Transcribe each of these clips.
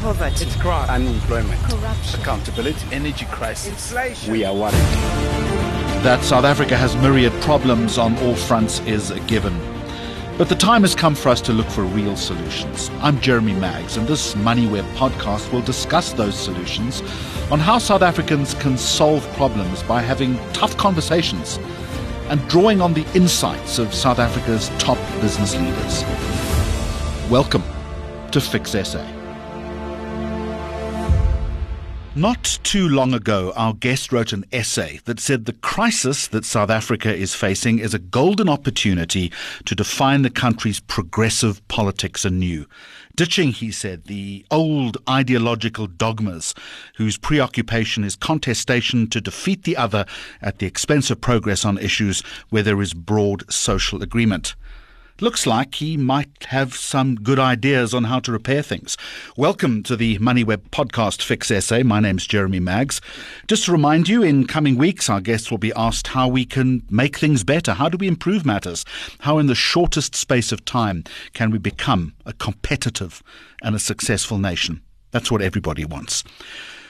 Poverty. It's crime. Unemployment. Corruption. Accountability. Energy crisis. Inflation. We are worried. That South Africa has myriad problems on all fronts is a given. But the time has come for us to look for real solutions. I'm Jeremy Maggs, and this MoneyWeb podcast will discuss those solutions on how South Africans can solve problems by having tough conversations and drawing on the insights of South Africa's top business leaders. Welcome to Fix SA. Not too long ago, our guest wrote an essay that said the crisis that South Africa is facing is a golden opportunity to define the country's progressive politics anew. Ditching, he said, the old ideological dogmas whose preoccupation is contestation to defeat the other at the expense of progress on issues where there is broad social agreement. Looks like he might have some good ideas on how to repair things. Welcome to the MoneyWeb podcast Fix SA. My name's Jeremy Maggs. Just to remind you, in coming weeks, our guests will be asked how we can make things better. How do we improve matters? How, in the shortest space of time, can we become a competitive and a successful nation? That's what everybody wants.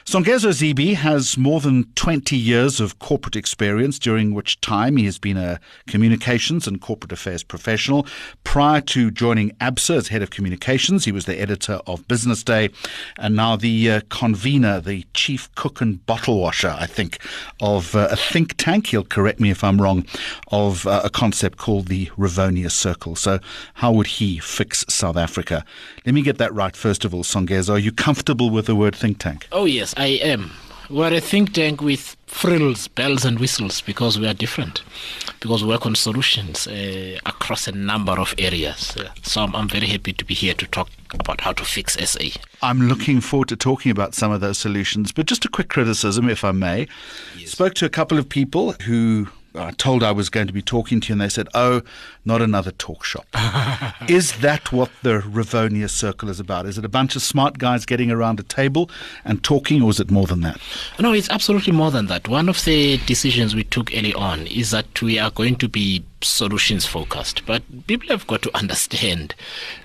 Songezo Zibi has more than 20 years of corporate experience, during which time he has been a communications and corporate affairs professional. Prior to joining ABSA as head of communications, he was the editor of Business Day and now the uh, convener, the chief cook and bottle washer, I think, of uh, a think tank. He'll correct me if I'm wrong, of uh, a concept called the Rivonia Circle. So, how would he fix South Africa? Let me get that right first of all, Songezo. Are you comfortable with the word think tank? Oh, yes, I am. We're a think tank with frills, bells, and whistles because we are different. Because we work on solutions uh, across a number of areas. Uh, so I'm, I'm very happy to be here to talk about how to fix SA. I'm looking forward to talking about some of those solutions. But just a quick criticism, if I may. Spoke to a couple of people who I told I was going to be talking to you, and they said, "Oh, not another talk shop." is that what the Rivonia Circle is about? Is it a bunch of smart guys getting around a table and talking, or is it more than that? No, it's absolutely more than that. One of the decisions we took early on is that we are going to be solutions focused. But people have got to understand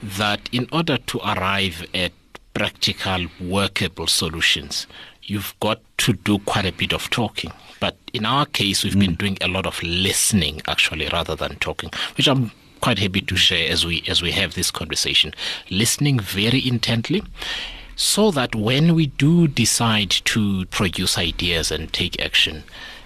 that in order to arrive at practical, workable solutions, you've got to do quite a bit of talking. But in our case, we've mm. been doing a lot of listening, actually, rather than talking, which I'm quite happy to share as we as we have this conversation. Listening very intently, so that when we do decide to produce ideas and take action,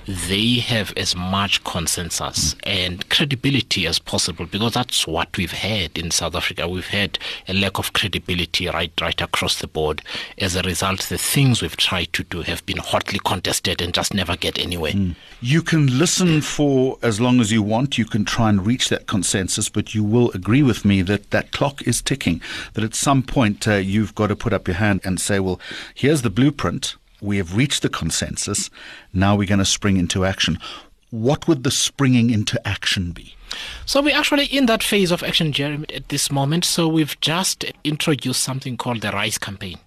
they have as much consensus and credibility as possible because that's what we've had in South Africa. We've had a lack of credibility right right across the board. As a result, the things we've tried to do have been hotly contested and just never get anywhere. Mm. You can listen for as long as you want. You can try and reach that consensus, but you will agree with me that that clock is ticking. That at some point uh, you've got to put up your hand and say, "Well, here's the blueprint." We have reached the consensus. Now we're going to spring into action. What would the springing into action be? So we're actually in that phase of action, Jeremy, at this moment. So we've just introduced something called the RISE campaign.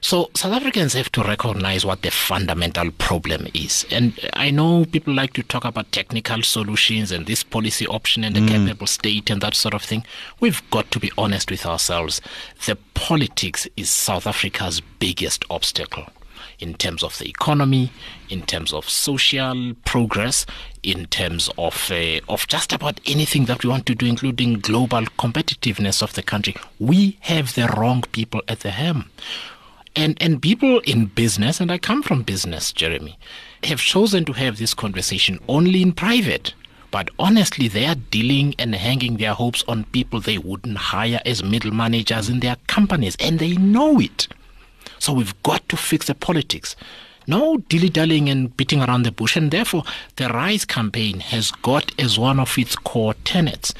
So South Africans have to recognize what the fundamental problem is. And I know people like to talk about technical solutions and this policy option and the mm. capable state and that sort of thing. We've got to be honest with ourselves. The politics is South Africa's biggest obstacle in terms of the economy, in terms of social progress, in terms of uh, of just about anything that we want to do, including global competitiveness of the country. We have the wrong people at the helm. And and people in business, and I come from business, Jeremy, have chosen to have this conversation only in private. But honestly, they are dealing and hanging their hopes on people they wouldn't hire as middle managers in their companies, and they know it. So we've got to fix the politics. No dilly dallying and beating around the bush. And therefore, the RISE campaign has got as one of its core tenets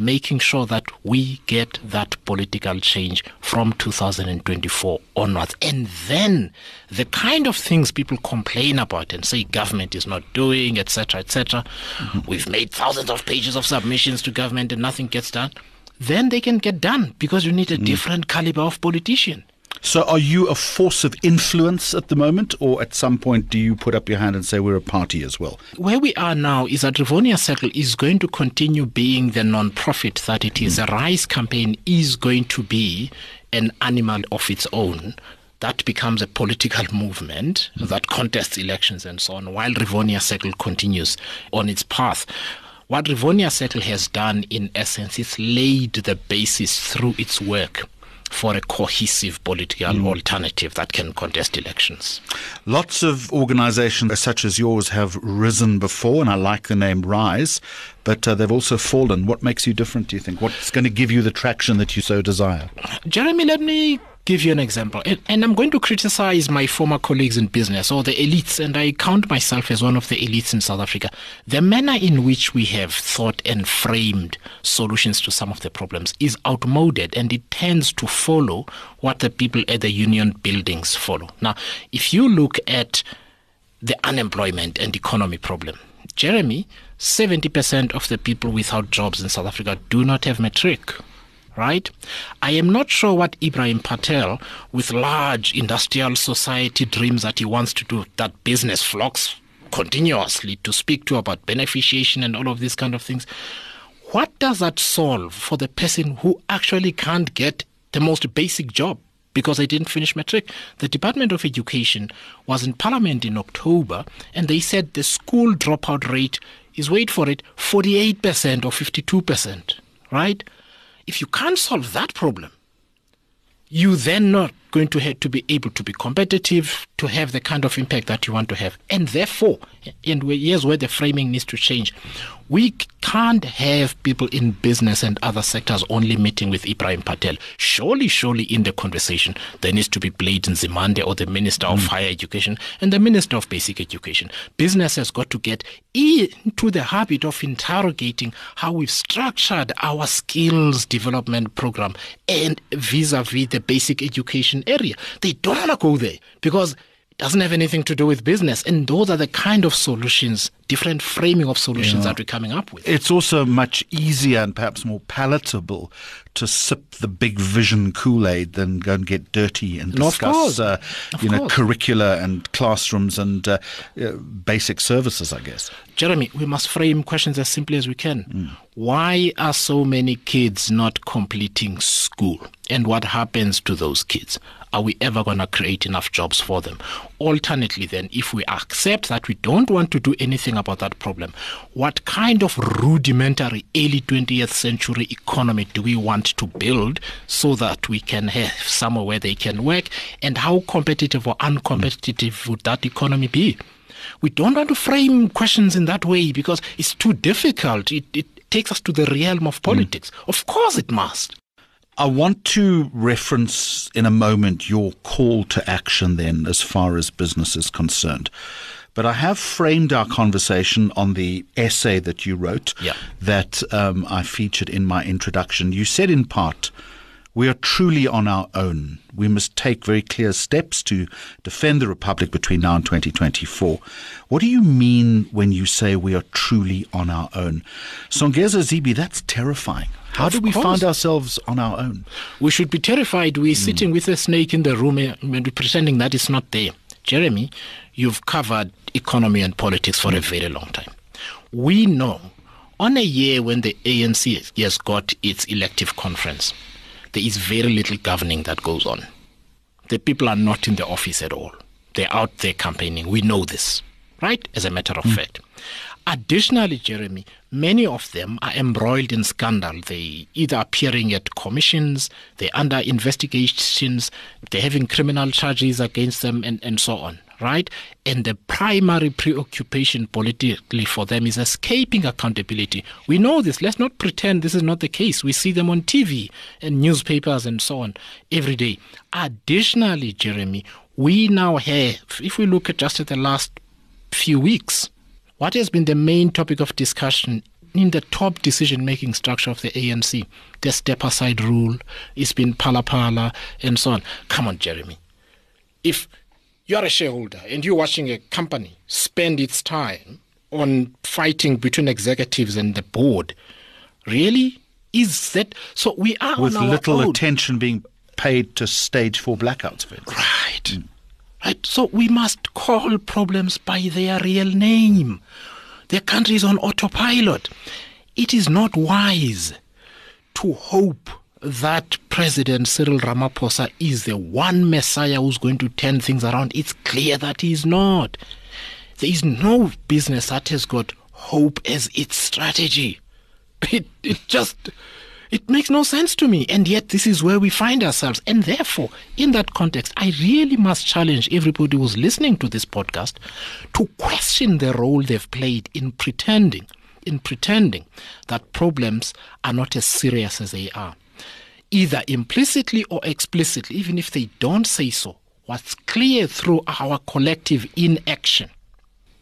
making sure that we get that political change from 2024 onwards. And then the kind of things people complain about and say government is not doing, etc., etc. Mm-hmm. We've made thousands of pages of submissions to government and nothing gets done. Then they can get done because you need a mm. different caliber of politician. So, are you a force of influence at the moment, or at some point do you put up your hand and say we're a party as well? Where we are now is that Rivonia Circle is going to continue being the non-profit that it is. Mm. The RISE campaign is going to be an animal of its own that becomes a political movement that contests elections and so on, while Rivonia Circle continues on its path. What Rivonia Circle has done, in essence, is laid the basis through its work for a cohesive political mm. alternative that can contest elections. Lots of organizations such as yours have risen before, and I like the name Rise, but uh, they've also fallen. What makes you different, do you think? What's going to give you the traction that you so desire? Jeremy, let me give you an example. And, and, I'm going to criticize my former colleagues in business or the elites, and I count myself as one of the elites in South Africa. The manner in which we have thought and framed solutions to some of the problems is outmoded and it tends to follow what the people at the union buildings follow. Now, if you look at the unemployment and economy problem, Jeremy, 70% of the people without jobs in South Africa do not have matric right? I am not sure what Ebrahim Patel, with large industrial society dreams that he wants to do, that business flocks continuously to speak to about beneficiation and all of these kind of things. What does that solve for the person who actually can't get the most basic job? because they didn't finish matric. The Department of Education was in Parliament in October and they said the school dropout rate is, wait for it, 48% or 52%, right? If you can't solve that problem, you then not going to have to be able to be competitive, to have the kind of impact that you want to have. And therefore, and here's where the framing needs to change. We can't have people in business and other sectors only meeting with Ebrahim Patel. Surely, surely in the conversation, there needs to be Blade Nzimande or the Minister of mm. Higher Education and the Minister of Basic Education. Business has got to get into the habit of interrogating how we've structured our skills development program and vis-a-vis the basic education area. They don't want to go there because it doesn't have anything to do with business. And those are the kind of solutions, different framing of solutions yeah. that we're coming up with. It's also much easier and perhaps more palatable to sip the big vision Kool-Aid than go and get dirty and discuss, uh, you know, curricula and classrooms and uh, uh, basic services, I guess. Jeremy, we must frame questions as simply as we can. Mm. Why are so many kids not completing school? And what happens to those kids? Are we ever going to create enough jobs for them? Alternately, then, if we accept that we don't want to do anything about that problem, what kind of rudimentary early 20th century economy do we want to build so that we can have somewhere where they can work? And how competitive or uncompetitive would that economy be? We don't want to frame questions in that way because it's too difficult. It, it takes us to the realm of politics. Mm. Of course, it must. I want to reference in a moment your call to action then as far as business is concerned. But I have framed our conversation on the essay that you wrote yeah. that um, I featured in my introduction. You said in part, we are truly on our own. We must take very clear steps to defend the Republic between now and 2024. What do you mean when you say we are truly on our own? Songezo Zibi, that's terrifying. How of do we course. find ourselves on our own? We should be terrified. We're mm. sitting with a snake in the room and pretending that it's not there. Jeremy, you've covered economy and politics for mm. a very long time. We know on a year when the ANC has got its elective conference, there is very little governing that goes on. The people are not in the office at all. They're out there campaigning. We know this, right? As a matter of mm. fact. Additionally, Jeremy, many of them are embroiled in scandal. They either appearing at commissions, they're under investigations, they're having criminal charges against them, and, and so on, right? And the primary preoccupation politically for them is escaping accountability. We know this. Let's not pretend this is not the case. We see them on TV and newspapers and so on every day. Additionally, Jeremy, we now have, if we look at just at the last few weeks, what has been the main topic of discussion in the top decision making structure of the ANC? The step aside rule, it's been Phala Phala, and so on. Come on, Jeremy. If you're a shareholder and you're watching a company spend its time on fighting between executives and the board, really? Is that so? We are with little own. attention being paid to stage four blackouts. Right. Mm. Right? So we must call problems by their real name. The country is on autopilot. It is not wise to hope that President Cyril Ramaphosa is the one messiah who's going to turn things around. It's clear that he's not. There is no business that has got hope as its strategy. It, it just it makes no sense to me. And yet, this is where we find ourselves. And therefore, in that context, I really must challenge everybody who's listening to this podcast to question the role they've played in pretending, in pretending that problems are not as serious as they are. Either implicitly or explicitly, even if they don't say so, what's clear through our collective inaction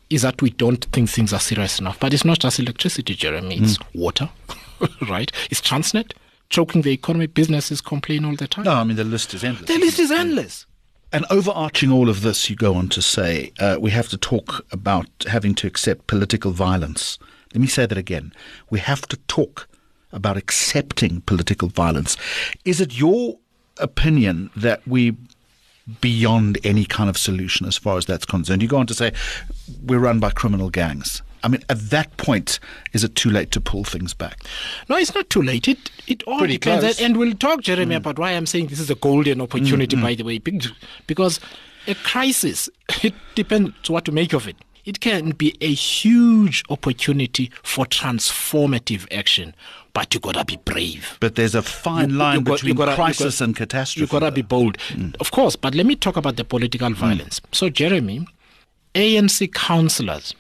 is that we don't think things are serious enough. But it's not just electricity, Jeremy, it's mm. water. right? Is Transnet choking the economy? Businesses complain all the time. No, I mean, the list is endless. The list is endless. And overarching all of this, you go on to say uh, we have to talk about having to accept political violence. Let me say that again. We have to talk about accepting political violence. Is it your opinion that we beyond any kind of solution as far as that's concerned? You go on to say we're run by criminal gangs. I mean, at that point, is it too late to pull things back? No, it's not too late. It it all Pretty depends. Close. And we'll talk, Jeremy, mm. about why I'm saying this is a golden opportunity, mm, mm. by the way, because a crisis, it depends what to make of it. It can be a huge opportunity for transformative action, but you gotta be brave. But there's a fine you, line you got, between gotta, crisis got, and catastrophe. You gotta be bold, mm. of course. But let me talk about the political mm. violence. So, Jeremy, ANC councillors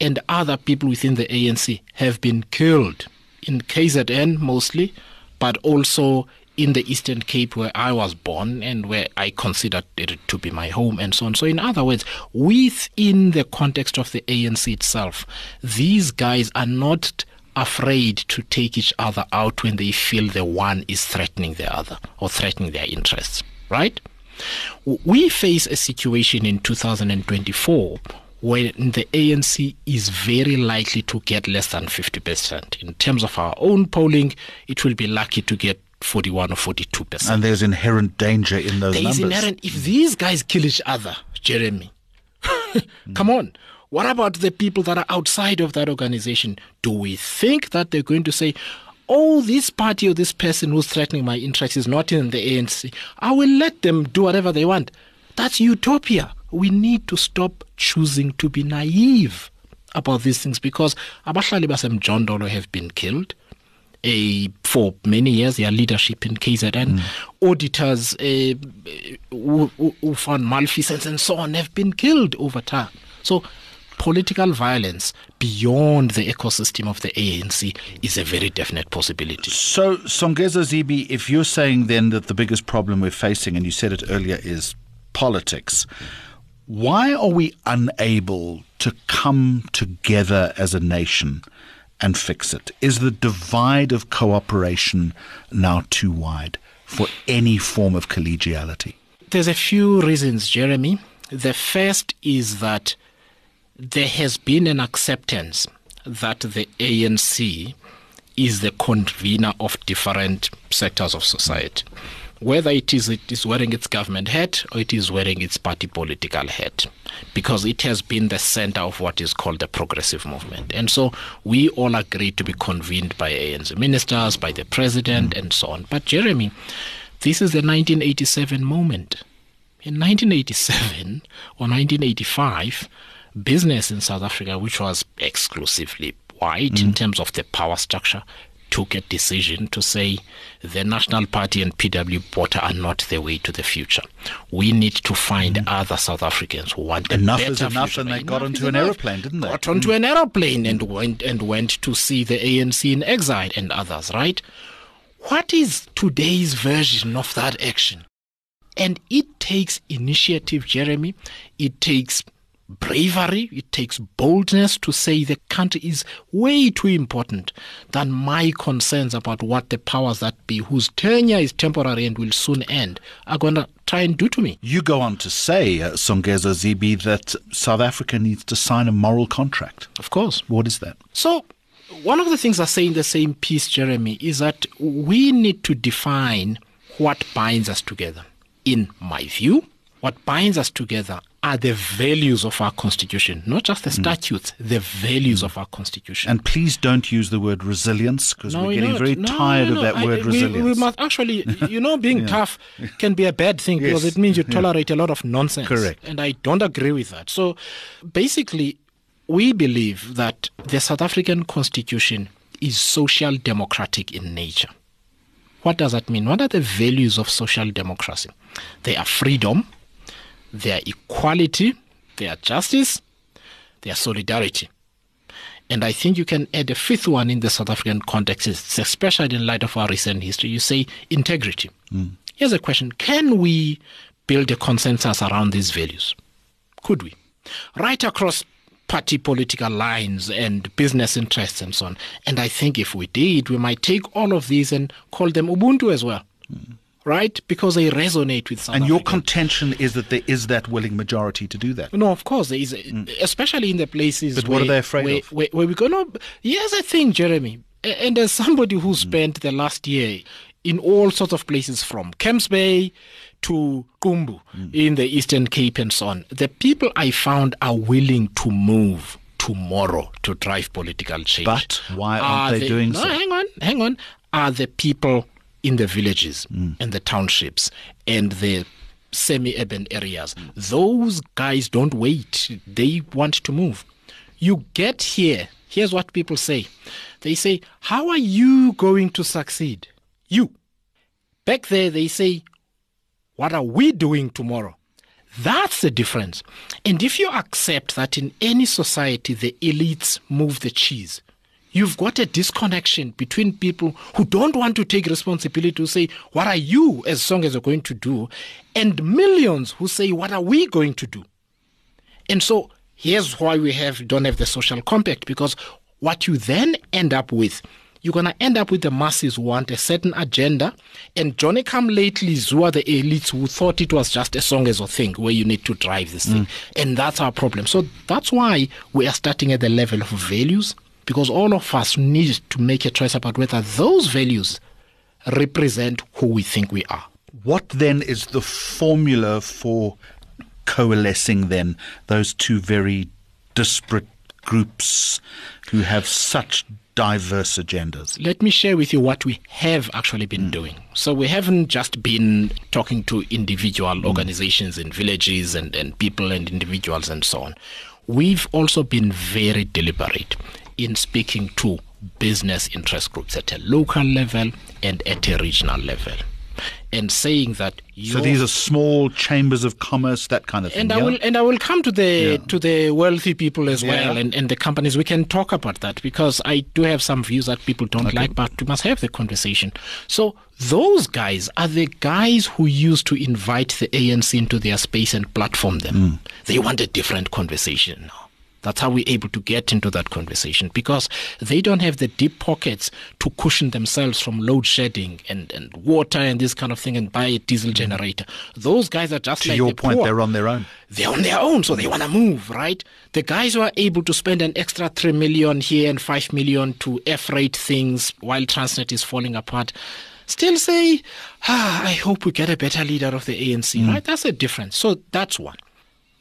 and other people within the ANC have been killed in KZN mostly, but also in the Eastern Cape where I was born and where I considered it to be my home and so on. So, in other words, within the context of the ANC itself, these guys are not afraid to take each other out when they feel the one is threatening the other or threatening their interests, right? We face a situation in 2024 when the ANC is very likely to get less than 50%. In terms of our own polling, it will be lucky to get 41 or 42%. And there's inherent danger in those there numbers. inherent, if these guys kill each other, Jeremy, come on. What about the people that are outside of that organization? Do we think that they're going to say, oh, this party or this person who's threatening my interests is not in the ANC? I will let them do whatever they want. That's utopia we need to stop choosing to be naive about these things because abahlali basemjondolo have been killed uh, for many years, their leadership in KZN, mm. auditors uh, who, who found malfeasance and so on have been killed over time. So political violence beyond the ecosystem of the ANC is a very definite possibility. So, Songezo Zibi, if you're saying then that the biggest problem we're facing, and you said it earlier, is politics, why are we unable to come together as a nation and fix it? Is the divide of cooperation now too wide for any form of collegiality? There's a few reasons, Jeremy. The first is that there has been an acceptance that the ANC is the convener of different sectors of society whether it is it is wearing its government hat or it is wearing its party political hat, because it has been the center of what is called the progressive movement. And so we all agree to be convened by ANC ministers, by the president, and so on. But Jeremy, this is the 1987 moment. In 1987 or 1985, business in South Africa, which was exclusively white mm. in terms of the power structure, took a decision to say the National Party and PW Botha are not the way to the future. We need to find mm. other South Africans who want enough is enough, future. and they enough got onto an aeroplane, didn't they? Got onto mm. an aeroplane and went and went to see the ANC in exile and others. Right? What is today's version of that action? And it takes initiative, Jeremy. It takes bravery, it takes boldness to say the country is way too important than my concerns about what the powers that be, whose tenure is temporary and will soon end, are going to try and do to me. You go on to say, uh, Songezo Zibi, that South Africa needs to sign a moral contract. Of course. What is that? So, one of the things I say in the same piece, Jeremy, is that we need to define what binds us together. In my view, what binds us together are the values of our constitution, not just the hmm. statutes, the hmm. values of our constitution. And please don't use the word resilience because No, we're getting know very. No, tired no, of that I- word we- resilience. We, must actually, you know, being tough can be a bad thing because it means you tolerate a lot of nonsense. Correct. And I don't agree with that. So basically, we believe that the South African constitution is social democratic in nature. What does that mean? What are the values of social democracy? They are freedom, they are equality, their justice, their solidarity. And I think you can add a fifth one in the South African context, especially in light of our recent history. You say integrity. Hmm. Here's a question Can we build a consensus around these values? Could we? Right across party political lines and business interests and so on. And I think if we did, we might take all of these and call them Ubuntu as well. Hmm. Right? Because they resonate with South and your African- contention is that there is that willing majority to do that. no, of course there is, mm. especially in the places. But what where, are they afraid where, of? Where, where we go. No, here's the thing, Jeremy, and as somebody who mm. spent the last year in all sorts of places, from Camps Bay to Qumbu mm. in the Eastern Cape and so on, the people I found are willing to move tomorrow to drive political change. But why aren't Are they doing no, so? hang on, hang on. Are the people in the villages and the townships and the semi-urban areas? Those guys don't wait. They want to move. You get here. Here's what people say. They say, "How are you going to succeed?" You. Back there, they say, what are we doing tomorrow? That's the difference. And if you accept that in any society the elites move the cheese, you've got a disconnection between people who don't want to take responsibility to say, What are you as as you're going to do? and millions who say, What are we going to do? And so here's why we have don't have the social compact because what you then end up with, you're gonna end up with the masses who want a certain agenda, and Johnny come lately who are the elites who thought it was just a song as a thing where you need to drive this thing, mm. and that's our problem. So that's why we are starting at the level of values because all of us need to make a choice about whether those values represent who we think we are. What then is the formula for coalescing then those two very disparate groups who have such diverse agendas? Let me share with you what we have actually been mm. doing. So we haven't just been talking to individual mm. organizations and villages and, and people and individuals and so on. We've also been very deliberate in speaking to business interest groups at a local level and at a regional level. And saying that you So these are small chambers of commerce, that kind of thing. and I yeah? will and I will come to the Yeah. to the wealthy people as well and, and the companies. We can talk about that because I do have some views that people don't like, but we must have the conversation. So those guys are the guys who used to invite the ANC into their space and platform them. Hmm. They want a different conversation now. That's how we're able to get into that conversation because they don't have the deep pockets to cushion themselves from load shedding and, and water and this kind of thing and buy a diesel generator. Those guys are just to like your point, poor they're on their own. they're on their own, so they want to move, right? The guys who are able to spend an extra three million here and five million to F rate things while Transnet is falling apart, still say, ah, I hope we get a better leader of the ANC, right? That's a difference. So that's one.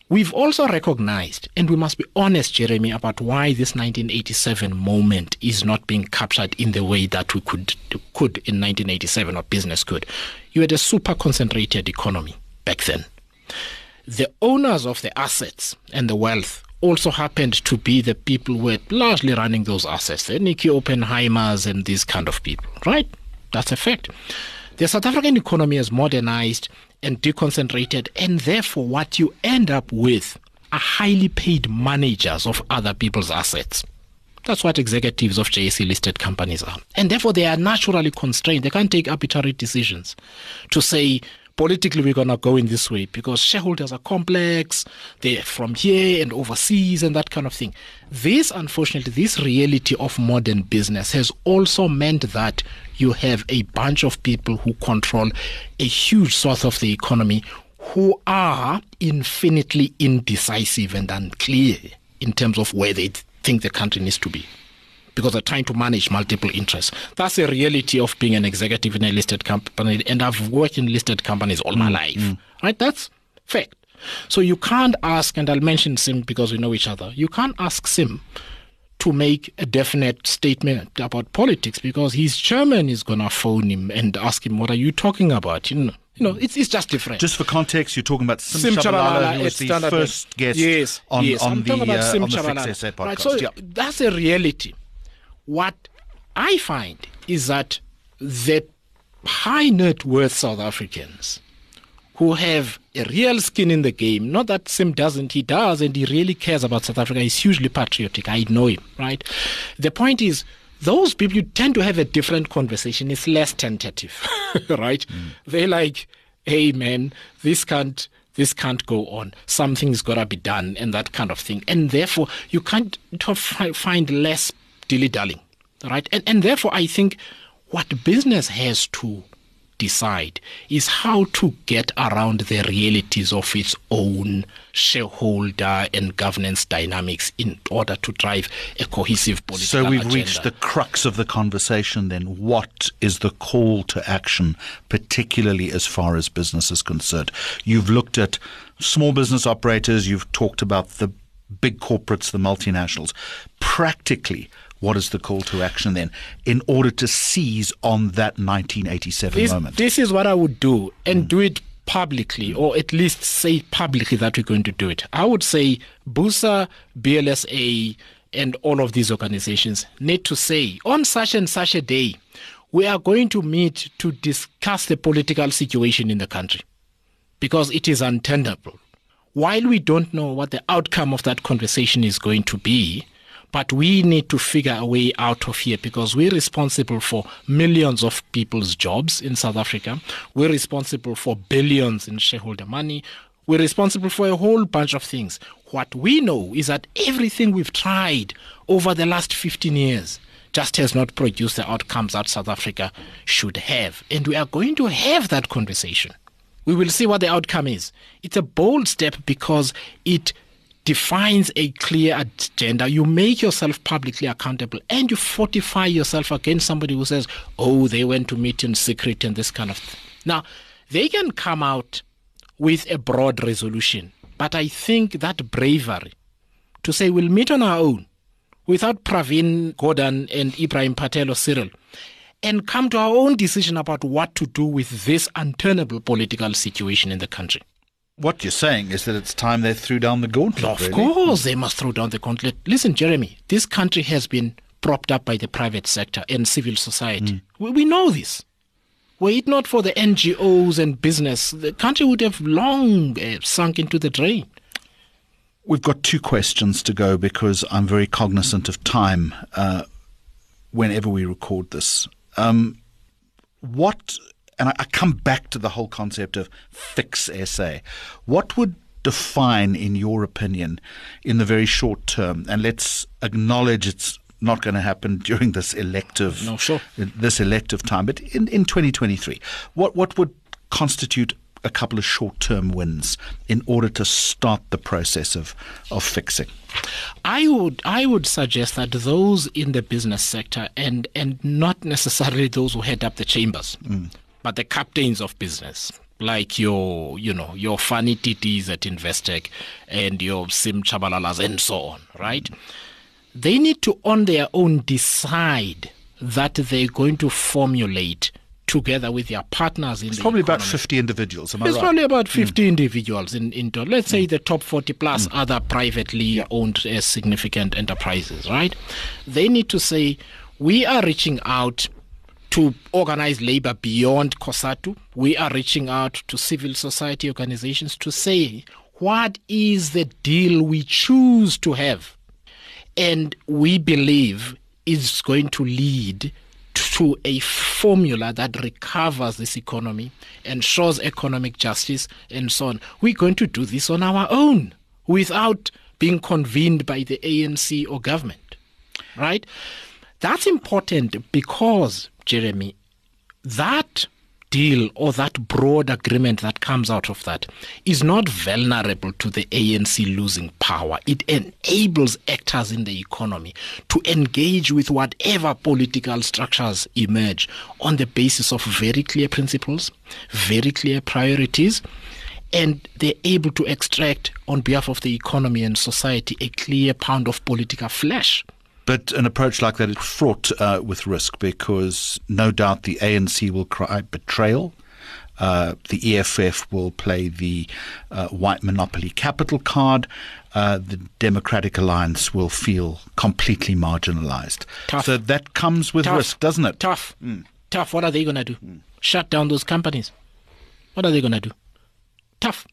We've also recognized, and we must be honest, Jeremy, about why this 1987 moment is not being captured in the way that we could could in 1987 or business could. You had a super concentrated economy back then the owners of the assets and the wealth also happened to be the people who were largely running those assets, the Nicky Oppenheimers and these kind of people, right? That's a fact. The South African economy has modernized and deconcentrated, and therefore, what you end up with are highly paid managers of other people's assets. That's what executives of JSE listed companies are. And therefore, they are naturally constrained. They can't take arbitrary decisions to say, politically, we're going to go in this way because shareholders are complex, they're from here and overseas and that kind of thing. This, unfortunately, this reality of modern business has also meant that you have a bunch of people who control a huge swath of the economy who are infinitely indecisive and unclear in terms of where they think the country needs to be because they're trying to manage multiple interests. That's the reality of being an executive in a listed company, and I've worked in listed companies all my mm, life. Mm. Right? That's fact. So you can't ask, and I'll mention Sim because we know each other, you can't ask Sim to make a definite statement about politics because his chairman is going to phone him and ask him, What are you talking about? You know, you know, it's, it's just different. Just for context, you're talking about Sim, Sim Tshabalala, who was the first guest yes, on, yes. on the, uh, on the Fix SA podcast. Right, so yeah. that's a reality. What I find is that the high net worth South Africans who have a real skin in the game, not that Sim doesn't, he does, and he really cares about South Africa. He's hugely patriotic. I know him, right? The point is, those people you tend to have a different conversation. It's less tentative, right? Mm. They're like, "Hey, man, this can't." This can't go on. Something's got to be done, and that kind of thing. And therefore, you can't find less dilly dallying, right? And, and therefore, I think what business has to decide is how to get around the realities of its own shareholder and governance dynamics in order to drive a cohesive political So we've agenda. reached the crux of the conversation then. What is the call to action, particularly as far as business is concerned? You've looked at small business operators, you've talked about the big corporates, the multinationals. Practically, what is the call to action then in order to seize on that 1987 this, moment? This is what I would do and mm. do it publicly or at least say publicly that we're going to do it. I would say BUSA, BLSA, and all of these organizations need to say on such and such a day, we are going to meet to discuss the political situation in the country because it is untenable. While we don't know what the outcome of that conversation is going to be, but we need to figure a way out of here because we're responsible for millions of people's jobs in South Africa. We're responsible for billions in shareholder money. We're responsible for a whole bunch of things. What we know is that everything we've tried over the last 15 years just has not produced the outcomes that South Africa should have. And we are going to have that conversation. We will see what the outcome is. It's a bold step because it defines a clear agenda, you make yourself publicly accountable and you fortify yourself against somebody who says, oh, they went to meet in secret and this kind of thing. Now, they can come out with a broad resolution, but I think that bravery to say we'll meet on our own without Pravin Gordhan and Ebrahim Patel or Cyril and come to our own decision about what to do with this untenable political situation in the country. What you're saying is that it's time they threw down the gauntlet. Of really. course, they must throw down the gauntlet. Listen, Jeremy, this country has been propped up by the private sector and civil society. Mm. We, we know this. Were it not for the NGOs and business, the country would have long uh, sunk into the drain. We've got two questions to go because I'm very cognizant of time uh, whenever we record this. Um, what and I, I come back to the whole concept of fix SA. What would define, in your opinion, in the very short term, and let's acknowledge it's not going to happen during this elective no, sure. this elective time, but in, in 2023, what what would constitute a couple of short term wins in order to start the process of, of fixing? I would I would suggest that those in the business sector and and not necessarily those who head up the chambers. Mm but the captains of business like your you know your Fani Titis at Investec and your Sim Tshabalalas and so on, right? They need to on their own decide that they're going to formulate together with their partners in it's probably economy. about 50 individuals am I it's right? probably about 50 mm. individuals in, in let's mm. say the top 40 plus mm. other privately owned uh, significant enterprises right they need to say we are reaching out to organize labor beyond COSATU. We are reaching out to civil society organizations to say what is the deal we choose to have. And we believe is going to lead to a formula that recovers this economy, ensures economic justice, and so on. We're going to do this on our own without being convened by the ANC or government. Right? That's important because Jeremy, that deal or that broad agreement that comes out of that is not vulnerable to the ANC losing power. It enables actors in the economy to engage with whatever political structures emerge on the basis of very clear principles, very clear priorities, and they're able to extract on behalf of the economy and society a clear pound of political flesh. But an approach like that is fraught uh, with risk because no doubt the ANC will cry betrayal. Uh, the EFF will play the uh, white monopoly capital card. Uh, the Democratic Alliance will feel completely marginalized. Tough. So that comes with Tough. risk, doesn't it? Tough. Tough. What are they going to do? Shut down those companies. What are they going to do? Tough.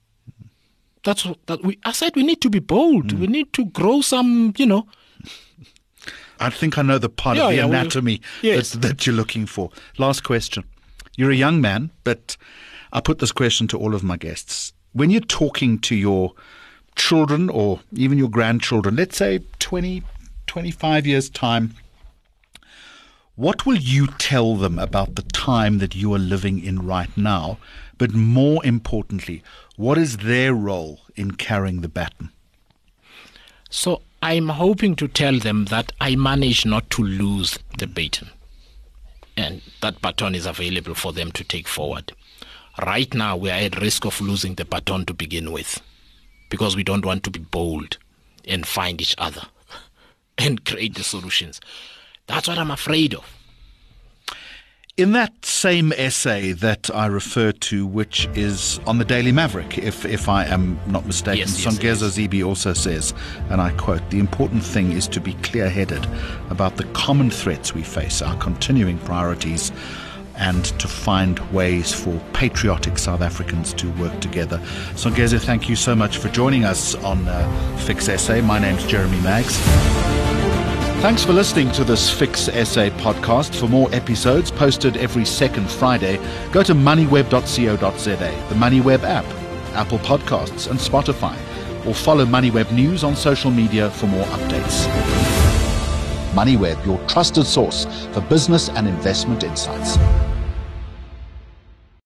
That's what, that we. I said we need to be bold. We need to grow some. You know. I think I know the part Yeah, of the yeah, we- anatomy yes. that, that you're looking for. Last question. You're a young man, but I put this question to all of my guests. When you're talking to your children or even your grandchildren, let's say 20, 25 years' time, what will you tell them about the time that you are living in right now? But more importantly, what is their role in carrying the baton? So I'm hoping to tell them that I managed not to lose the baton, and that baton is available for them to take forward. Right now, we are at risk of losing the baton to begin with, because we don't want to be bold and find each other and create the solutions. That's what I'm afraid of. In that same essay that I refer to, which is on the Daily Maverick, if, if I am not mistaken, Yes, yes, Songezo Zibi also says, and I quote, the important thing is to be clear headed about the common threats we face, our continuing priorities, and to find ways for patriotic South Africans to work together. Songezo, thank you so much for joining us on uh, Fix SA. My name's Jeremy Maggs. Thanks for listening to this Fix SA podcast. For more episodes posted every second Friday, go to moneyweb.co.za, the MoneyWeb app, Apple Podcasts, and Spotify, or follow MoneyWeb News on social media for more updates. MoneyWeb, your trusted source for business and investment insights.